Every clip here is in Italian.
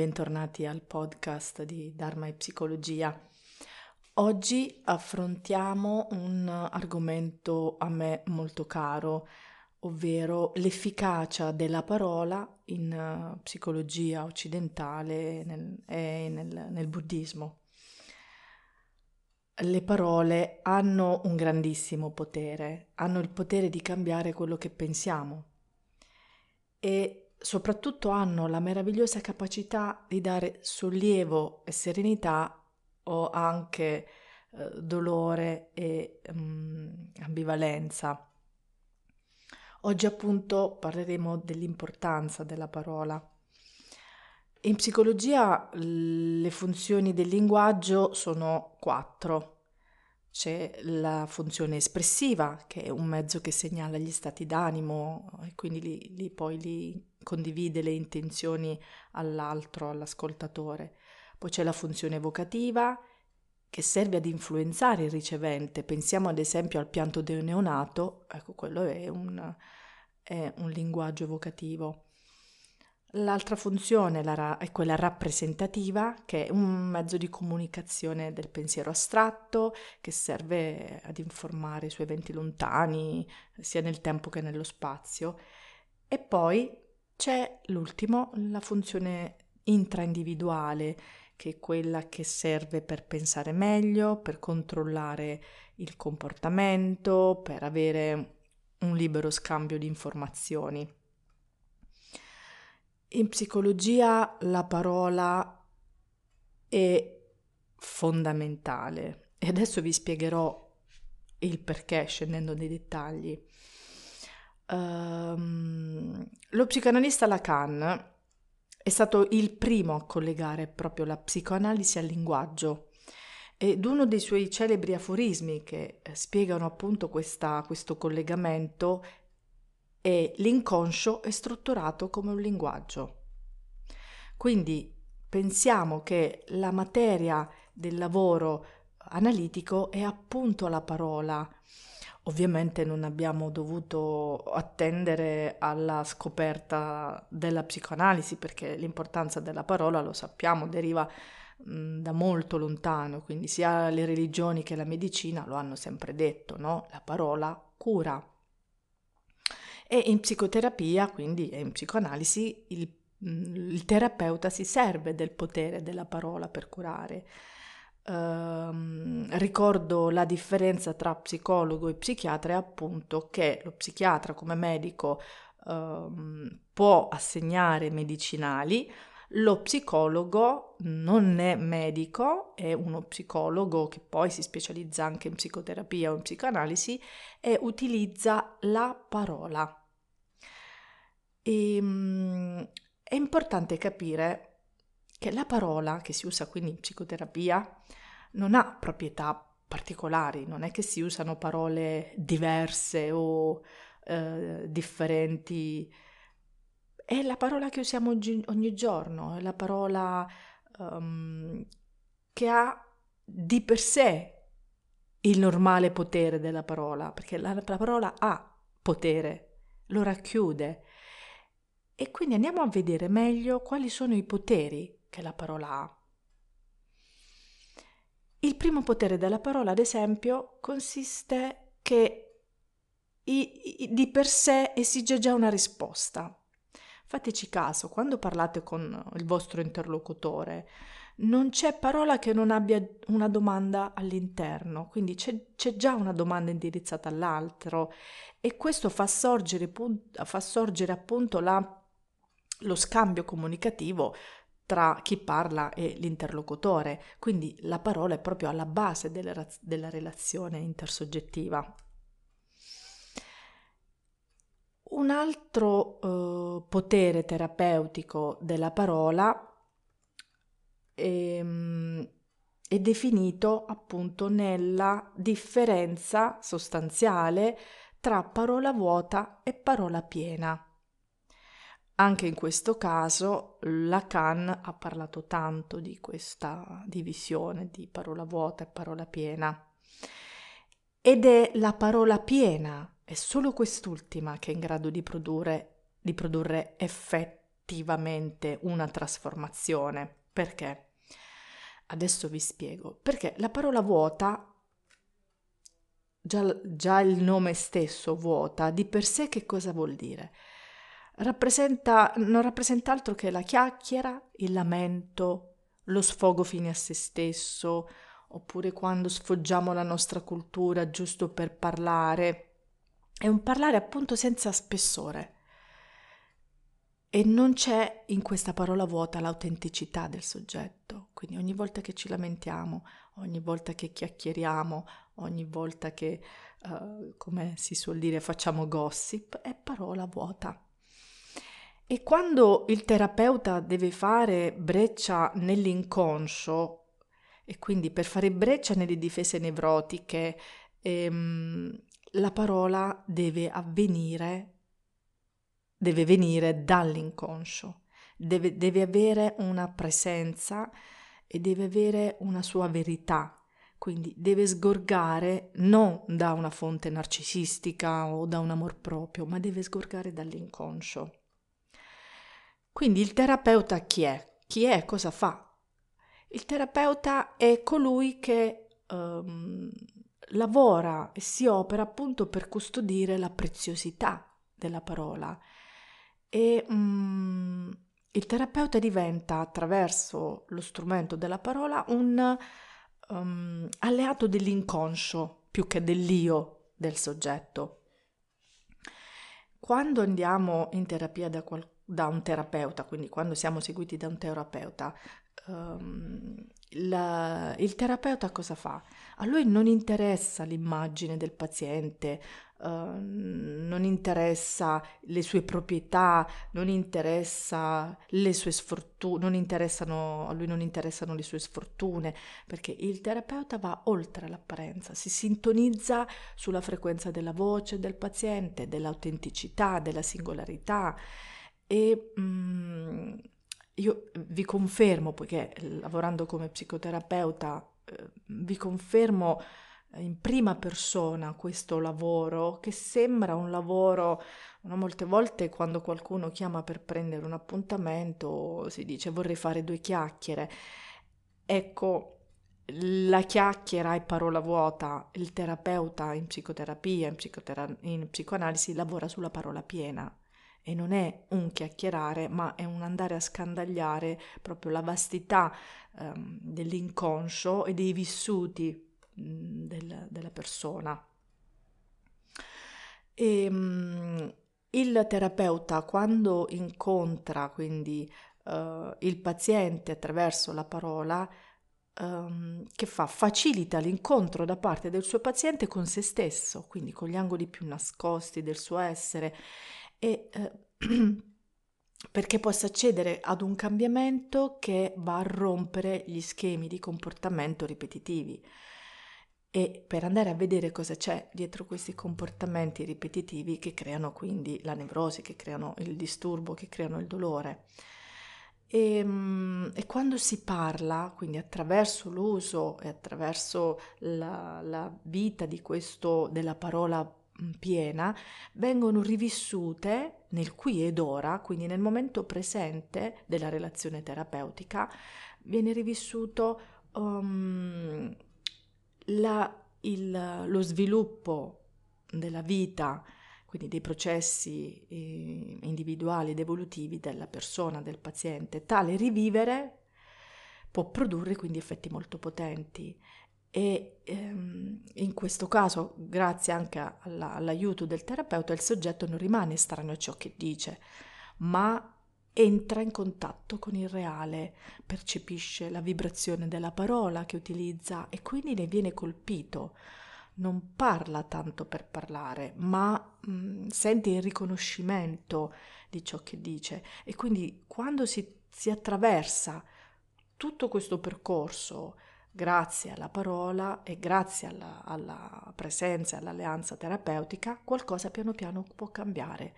Bentornati al podcast di Dharma e Psicologia. Oggi affrontiamo un argomento a me molto caro, ovvero l'efficacia della parola in uh, psicologia occidentale nel, e nel, nel buddismo. Le parole hanno un grandissimo potere, hanno il potere di cambiare quello che pensiamo e soprattutto hanno la meravigliosa capacità di dare sollievo e serenità o anche eh, dolore e um, ambivalenza. Oggi appunto parleremo dell'importanza della parola. In psicologia le funzioni del linguaggio sono quattro. C'è la funzione espressiva, che è un mezzo che segnala gli stati d'animo e quindi li, li poi li condivide le intenzioni all'altro, all'ascoltatore. Poi c'è la funzione evocativa che serve ad influenzare il ricevente. Pensiamo ad esempio al pianto del neonato, ecco quello è un, è un linguaggio evocativo. L'altra funzione è quella rappresentativa, che è un mezzo di comunicazione del pensiero astratto, che serve ad informare su eventi lontani, sia nel tempo che nello spazio. E poi c'è l'ultimo, la funzione intraindividuale, che è quella che serve per pensare meglio, per controllare il comportamento, per avere un libero scambio di informazioni. In psicologia la parola è fondamentale e adesso vi spiegherò il perché scendendo nei dettagli. Um, lo psicoanalista Lacan è stato il primo a collegare proprio la psicoanalisi al linguaggio ed uno dei suoi celebri aforismi che eh, spiegano appunto questa, questo collegamento è l'inconscio è strutturato come un linguaggio. Quindi pensiamo che la materia del lavoro analitico è appunto la parola Ovviamente non abbiamo dovuto attendere alla scoperta della psicoanalisi perché l'importanza della parola, lo sappiamo, deriva mh, da molto lontano, quindi sia le religioni che la medicina lo hanno sempre detto, no? La parola cura. E in psicoterapia, quindi e in psicoanalisi, il, il terapeuta si serve del potere della parola per curare. Uh, ricordo la differenza tra psicologo e psichiatra è appunto che lo psichiatra come medico uh, può assegnare medicinali, lo psicologo non è medico, è uno psicologo che poi si specializza anche in psicoterapia o in psicoanalisi e utilizza la parola. E, um, è importante capire che la parola che si usa quindi in psicoterapia non ha proprietà particolari, non è che si usano parole diverse o eh, differenti, è la parola che usiamo oggi, ogni giorno, è la parola um, che ha di per sé il normale potere della parola, perché la, la parola ha potere, lo racchiude. E quindi andiamo a vedere meglio quali sono i poteri che la parola ha. Il primo potere della parola, ad esempio, consiste che i, i, di per sé esige già una risposta. Fateci caso, quando parlate con il vostro interlocutore, non c'è parola che non abbia una domanda all'interno, quindi c'è, c'è già una domanda indirizzata all'altro e questo fa sorgere, fa sorgere appunto la, lo scambio comunicativo tra chi parla e l'interlocutore, quindi la parola è proprio alla base della, della relazione intersoggettiva. Un altro eh, potere terapeutico della parola è, ehm, è definito appunto nella differenza sostanziale tra parola vuota e parola piena. Anche in questo caso Lacan ha parlato tanto di questa divisione di parola vuota e parola piena. Ed è la parola piena, è solo quest'ultima che è in grado di produrre, di produrre effetti effettivamente una trasformazione. Perché? Adesso vi spiego. Perché la parola vuota, già, già il nome stesso vuota, di per sé che cosa vuol dire? Rappresenta, non rappresenta altro che la chiacchiera, il lamento, lo sfogo fine a se stesso, oppure quando sfoggiamo la nostra cultura giusto per parlare. È un parlare appunto senza spessore. E non c'è in questa parola vuota l'autenticità del soggetto. Quindi ogni volta che ci lamentiamo, ogni volta che chiacchieriamo, ogni volta che, uh, come si suol dire, facciamo gossip, è parola vuota. E quando il terapeuta deve fare breccia nell'inconscio, e quindi per fare breccia nelle difese nevrotiche, ehm, la parola deve avvenire deve venire dall'inconscio, deve, deve avere una presenza e deve avere una sua verità, quindi deve sgorgare non da una fonte narcisistica o da un amor proprio, ma deve sgorgare dall'inconscio. Quindi il terapeuta chi è? Chi è? Cosa fa? Il terapeuta è colui che um, lavora e si opera appunto per custodire la preziosità della parola e um, il terapeuta diventa attraverso lo strumento della parola un um, alleato dell'inconscio più che dell'io del soggetto. Quando andiamo in terapia da, qual- da un terapeuta, quindi quando siamo seguiti da un terapeuta, um, la, il terapeuta cosa fa? A lui non interessa l'immagine del paziente, uh, non interessa le sue proprietà, non interessa le sue sfortune, a lui non interessano le sue sfortune, perché il terapeuta va oltre l'apparenza, si sintonizza sulla frequenza della voce del paziente, dell'autenticità, della singolarità e... Mm, io vi confermo, poiché lavorando come psicoterapeuta, eh, vi confermo in prima persona questo lavoro che sembra un lavoro, no, molte volte quando qualcuno chiama per prendere un appuntamento si dice vorrei fare due chiacchiere. Ecco, la chiacchiera è parola vuota, il terapeuta in psicoterapia, in, psicotera- in psicoanalisi lavora sulla parola piena e non è un chiacchierare, ma è un andare a scandagliare proprio la vastità um, dell'inconscio e dei vissuti um, del, della persona. E, um, il terapeuta quando incontra quindi uh, il paziente attraverso la parola, um, che fa? Facilita l'incontro da parte del suo paziente con se stesso, quindi con gli angoli più nascosti del suo essere e eh, perché possa accedere ad un cambiamento che va a rompere gli schemi di comportamento ripetitivi e per andare a vedere cosa c'è dietro questi comportamenti ripetitivi che creano quindi la nevrosi, che creano il disturbo, che creano il dolore. E, ehm, e quando si parla, quindi attraverso l'uso e attraverso la, la vita di questo, della parola piena vengono rivissute nel qui ed ora, quindi nel momento presente della relazione terapeutica, viene rivissuto um, la, il, lo sviluppo della vita, quindi dei processi eh, individuali ed evolutivi della persona, del paziente. Tale rivivere può produrre quindi effetti molto potenti e ehm, in questo caso, grazie anche alla, all'aiuto del terapeuta, il soggetto non rimane estraneo a ciò che dice, ma entra in contatto con il reale, percepisce la vibrazione della parola che utilizza e quindi ne viene colpito. Non parla tanto per parlare, ma mh, mm, sente il riconoscimento di ciò che dice e quindi quando si, si attraversa tutto questo percorso, grazie alla parola e grazie alla, alla presenza e all'alleanza terapeutica, qualcosa piano piano può cambiare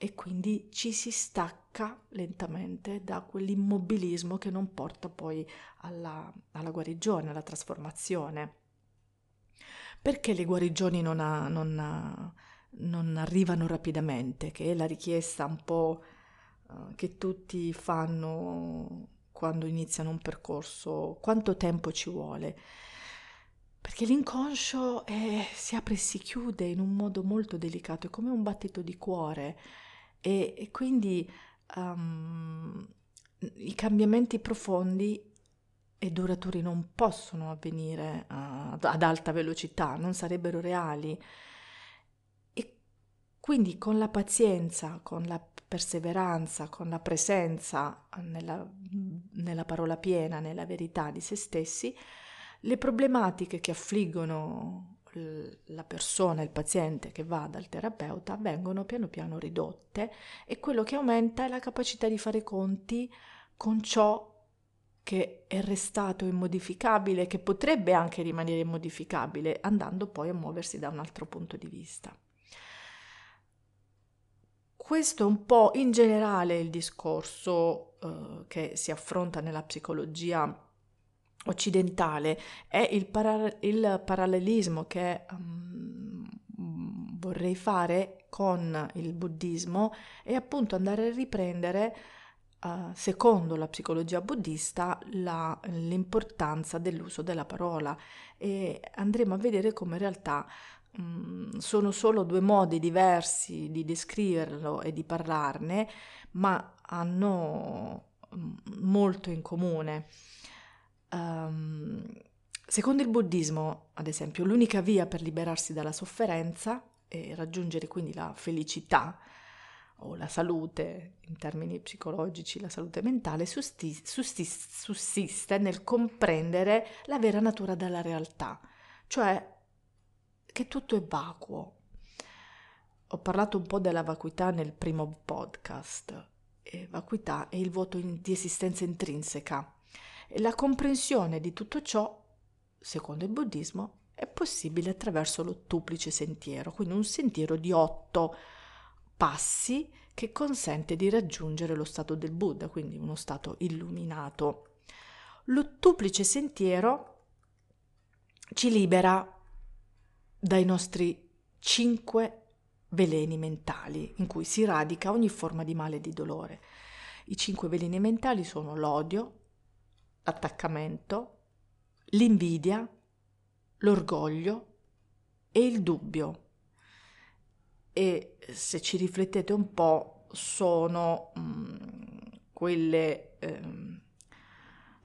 e quindi ci si stacca lentamente da quell'immobilismo che non porta poi alla, alla guarigione, alla trasformazione. Perché le guarigioni non, ha, non, ha, non arrivano rapidamente? Che è la richiesta un po' uh, che tutti fanno quando iniziano un percorso, quanto tempo ci vuole. Perché l'inconscio è, si apre e si chiude in un modo molto delicato, è come un battito di cuore e, e quindi um, i cambiamenti profondi e duraturi non possono avvenire uh, ad alta velocità, non sarebbero reali. E quindi con la pazienza, con la perseveranza, con la presenza nella, nella parola piena, nella verità di se stessi, le problematiche che affliggono la persona, il paziente che va dal terapeuta vengono piano piano ridotte e quello che aumenta è la capacità di fare conti con ciò che è restato immodificabile, che potrebbe anche rimanere immodificabile, andando poi a muoversi da un altro punto di vista. Questo è un po' in generale il discorso eh, che si affronta nella psicologia occidentale, è il, para- il parallelismo che um, vorrei fare con il buddismo e appunto andare a riprendere Uh, secondo la psicologia buddista, la, l'importanza dell'uso della parola. E andremo a vedere come in realtà sono solo due modi diversi di descriverlo e di parlarne, ma hanno um, molto in comune. Um, secondo il buddismo, ad esempio, l'unica via per liberarsi dalla sofferenza e raggiungere quindi la felicità o la salute, in termini psicologici, la salute mentale, sussiste nel comprendere la vera natura della realtà, cioè che tutto è vacuo. Ho parlato un po' della vacuità nel primo podcast. E vacuità è il vuoto in, di esistenza intrinseca. E la comprensione di tutto ciò, secondo il buddismo, è possibile attraverso l'ottuplice sentiero, quindi un sentiero di otto passi che consente di raggiungere lo stato del Buddha, quindi uno stato illuminato. L'ottuplice sentiero ci libera dai nostri cinque veleni mentali in cui si radica ogni forma di male e di dolore. I cinque veleni mentali sono l'odio, l'attaccamento, l'invidia, l'orgoglio e il dubbio e se ci riflettete un po' sono mh, mm, quelle, ehm,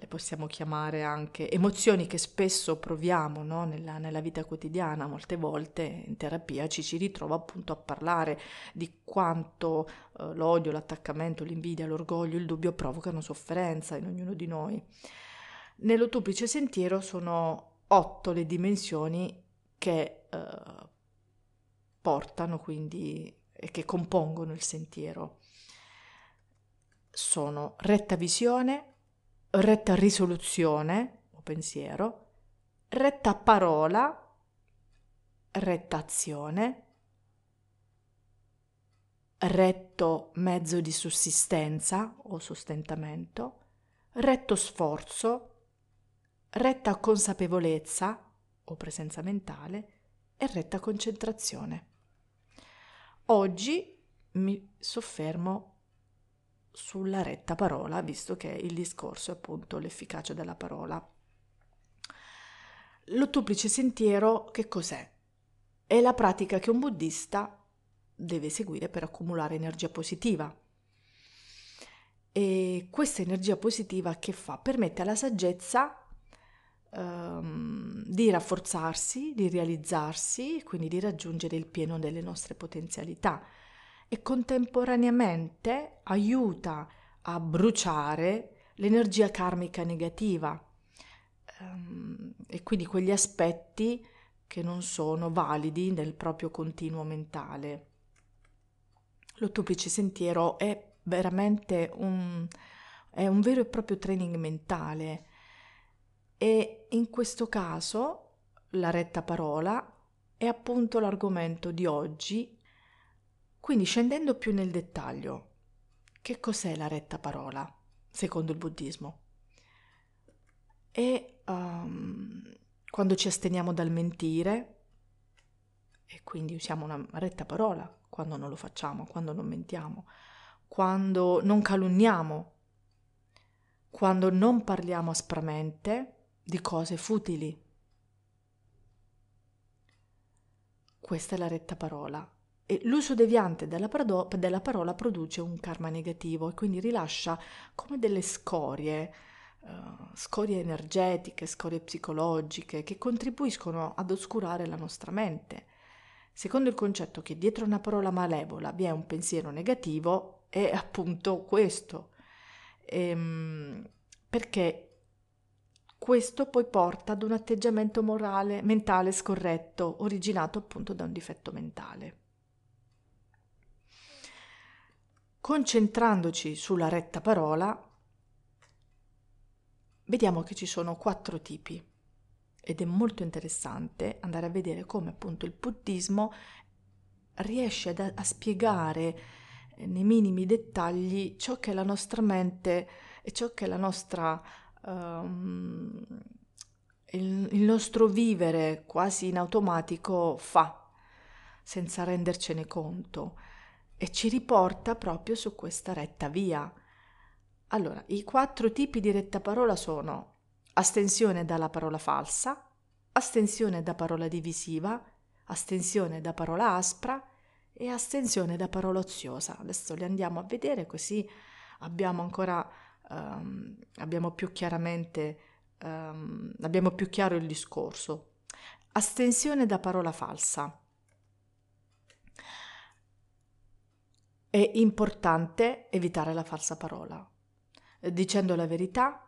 le possiamo chiamare anche emozioni che spesso proviamo no? nella, nella, vita quotidiana, molte volte in terapia ci si ritrova appunto a parlare di quanto eh, l'odio, l'attaccamento, l'invidia, l'orgoglio, il dubbio provocano sofferenza in ognuno di noi. Nell'utopice sentiero sono otto le dimensioni che eh, portano quindi e che compongono il sentiero. Sono retta visione, retta risoluzione o pensiero, retta parola, retta azione, retto mezzo di sussistenza o sostentamento, retto sforzo, retta consapevolezza o presenza mentale e retta concentrazione. Oggi mi soffermo sulla retta parola, visto che il discorso è appunto l'efficacia della parola. L'ottuplice sentiero che cos'è? È la pratica che un buddista deve seguire per accumulare energia positiva. E questa energia positiva che fa? Permette alla saggezza um, di rafforzarsi, di realizzarsi, quindi di raggiungere il pieno delle nostre potenzialità e contemporaneamente aiuta a bruciare l'energia karmica negativa um, e quindi quegli aspetti che non sono validi nel proprio continuo mentale. L'ottuplice sentiero è veramente un, è un vero e proprio training mentale e in questo caso la retta parola è appunto l'argomento di oggi. Quindi scendendo più nel dettaglio, che cos'è la retta parola secondo il buddismo? È um, quando ci asteniamo dal mentire e quindi usiamo una retta parola quando non lo facciamo, quando non mentiamo, quando non calunniamo, quando non parliamo aspramente di cose futili. Questa è la retta parola. E l'uso deviante della, parado- della parola produce un karma negativo e quindi rilascia come delle scorie, uh, scorie energetiche, scorie psicologiche che contribuiscono ad oscurare la nostra mente. Secondo il concetto che dietro una parola malevola vi è un pensiero negativo, è appunto questo. Ehm, perché questo poi porta ad un atteggiamento morale, mentale scorretto, originato appunto da un difetto mentale. Concentrandoci sulla retta parola, vediamo che ci sono quattro tipi. Ed è molto interessante andare a vedere come appunto il buddismo riesce a, a spiegare eh, nei minimi dettagli ciò che la nostra mente e ciò che la nostra um, il, il nostro vivere quasi in automatico fa senza rendercene conto e ci riporta proprio su questa retta via. Allora, i quattro tipi di retta parola sono astensione dalla parola falsa, astensione da parola divisiva, astensione da parola aspra e astensione da parola oziosa. Adesso li andiamo a vedere così abbiamo ancora um, abbiamo più chiaramente um, abbiamo più chiaro il discorso. Astensione da parola falsa. È importante evitare la falsa parola. Dicendo la verità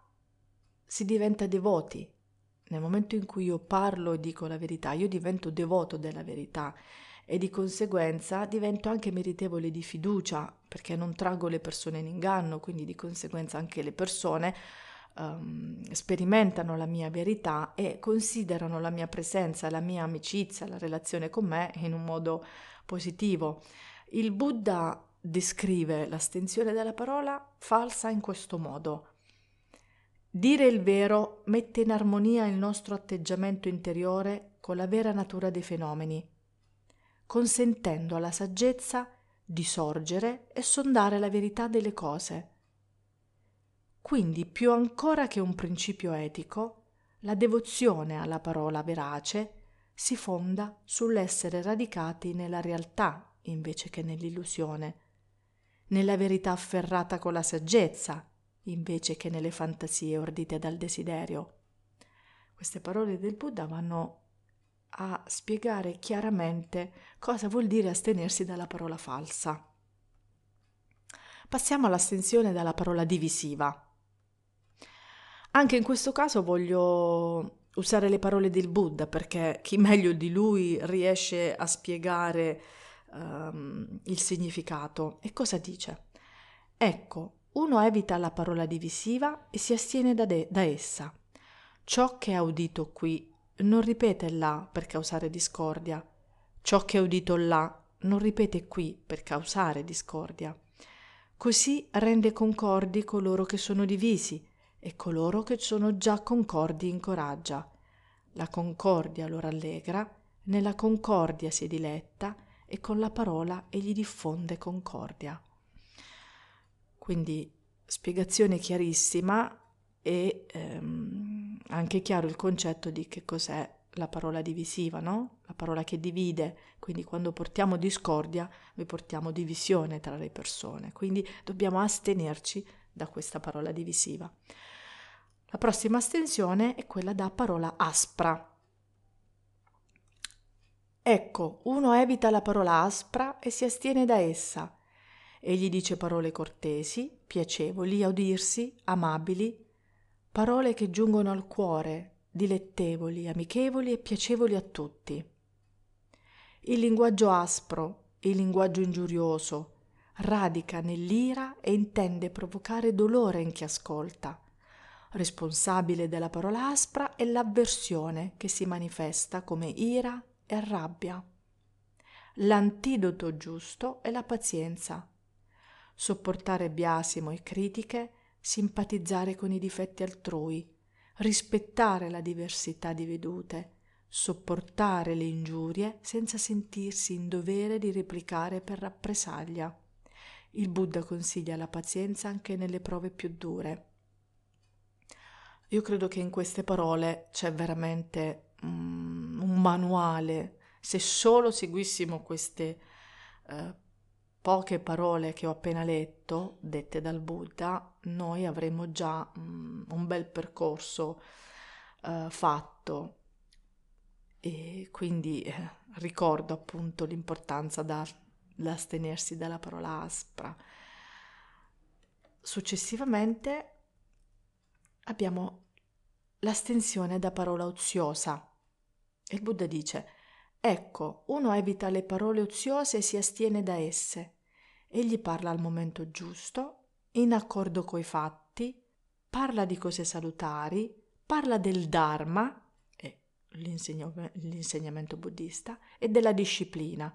si diventa devoti. Nel momento in cui io parlo e dico la verità, io divento devoto della verità e di conseguenza divento anche meritevole di fiducia perché non traggo le persone in inganno, quindi di conseguenza anche le persone um, sperimentano la mia verità e considerano la mia presenza, la mia amicizia, la relazione con me in un modo positivo. Il Buddha descrive l'astensione della parola falsa in questo modo. Dire il vero mette in armonia il nostro atteggiamento interiore con la vera natura dei fenomeni, consentendo alla saggezza di sorgere e sondare la verità delle cose. Quindi, più ancora che un principio etico, la devozione alla parola verace si fonda sull'essere radicati nella realtà invece che nell'illusione nella verità afferrata con la saggezza, invece che nelle fantasie ordite dal desiderio. Queste parole del Buddha vanno a spiegare chiaramente cosa vuol dire astenersi dalla parola falsa. Passiamo all'astensione dalla parola divisiva. Anche in questo caso voglio usare le parole del Buddha perché chi meglio di lui riesce a spiegare um, il significato. E cosa dice? Ecco, uno evita la parola divisiva e si astiene da, de- da essa. Ciò che ha udito qui non ripete là per causare discordia. Ciò che ha udito là non ripete qui per causare discordia. Così rende concordi coloro che sono divisi e coloro che sono già concordi incoraggia. La concordia lo rallegra, nella concordia si diletta e con la parola egli diffonde concordia. Quindi spiegazione chiarissima e ehm, anche chiaro il concetto di che cos'è la parola divisiva, no? La parola che divide, quindi quando portiamo discordia, noi portiamo divisione tra le persone, quindi dobbiamo astenerci da questa parola divisiva. La prossima astensione è quella da parola aspra. Ecco, uno evita la parola aspra e si astiene da essa. Egli dice parole cortesi, piacevoli a udirsi, amabili, parole che giungono al cuore, dilettevoli, amichevoli e piacevoli a tutti. Il linguaggio aspro, il linguaggio ingiurioso, radica nell'ira e intende provocare dolore in chi ascolta. Responsabile della parola aspra è l'avversione che si manifesta come ira, e rabbia. L'antidoto giusto è la pazienza. Sopportare biasimo e critiche, simpatizzare con i difetti altrui, rispettare la diversità di vedute, sopportare le ingiurie senza sentirsi in dovere di replicare per rappresaglia. il Buddha consiglia la pazienza anche nelle prove più dure. Io credo che in queste parole c'è veramente un manuale. Se solo seguissimo queste uh, poche parole che ho appena letto, dette dal Buddha, noi avremmo già um, un bel percorso uh, fatto. E quindi eh, ricordo appunto l'importanza da, da astenersi dalla parola aspra. Successivamente abbiamo l'astensione da parola oziosa. Il Buddha dice, ecco, uno evita le parole oziose e si astiene da esse. Egli parla al momento giusto, in accordo coi fatti, parla di cose salutari, parla del Dharma, l'insegnamento buddista, e della disciplina.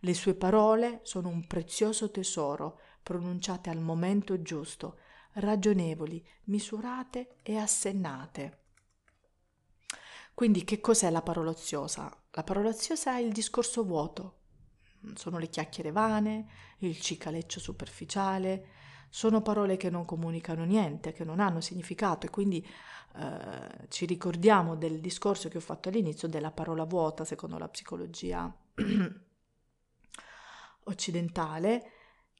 Le sue parole sono un prezioso tesoro, pronunciate al momento giusto, ragionevoli, misurate e assennate. Quindi che cos'è la parola oziosa? La parola oziosa è il discorso vuoto, sono le chiacchiere vane, il cicaleccio superficiale, sono parole che non comunicano niente, che non hanno significato e quindi eh, ci ricordiamo del discorso che ho fatto all'inizio della parola vuota secondo la psicologia occidentale,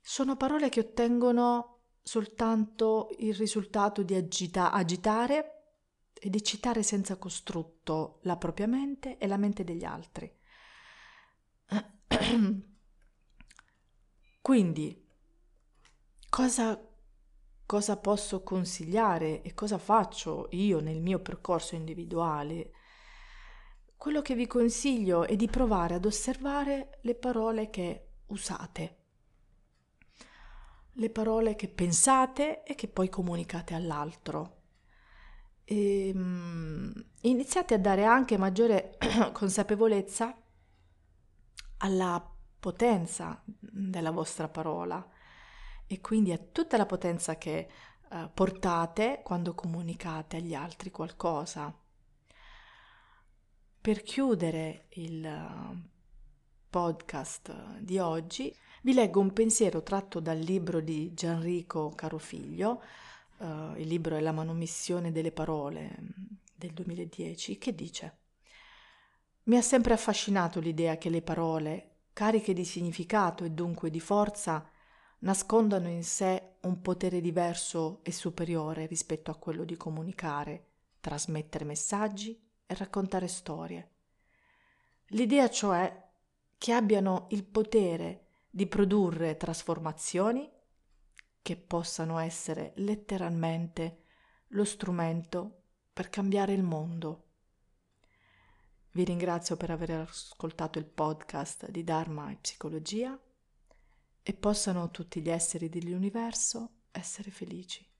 sono parole che ottengono soltanto il risultato di agita- agitare e di citare senza costrutto la propria mente e la mente degli altri. Quindi, cosa, cosa posso consigliare e cosa faccio io nel mio percorso individuale? Quello che vi consiglio è di provare ad osservare le parole che usate, le parole che pensate e che poi comunicate all'altro e, um, iniziate a dare anche maggiore consapevolezza alla potenza della vostra parola e quindi a tutta la potenza che uh, portate quando comunicate agli altri qualcosa. Per chiudere il uh, podcast di oggi vi leggo un pensiero tratto dal libro di Gianrico Carofiglio uh, il libro è La manomissione delle parole mm, del 2010, che dice Mi ha sempre affascinato l'idea che le parole, cariche di significato e dunque di forza, nascondano in sé un potere diverso e superiore rispetto a quello di comunicare, trasmettere messaggi e raccontare storie. L'idea cioè che abbiano il potere di produrre trasformazioni che possano essere letteralmente lo strumento per cambiare il mondo. Vi ringrazio per aver ascoltato il podcast di Dharma e Psicologia e possano tutti gli esseri dell'universo essere felici.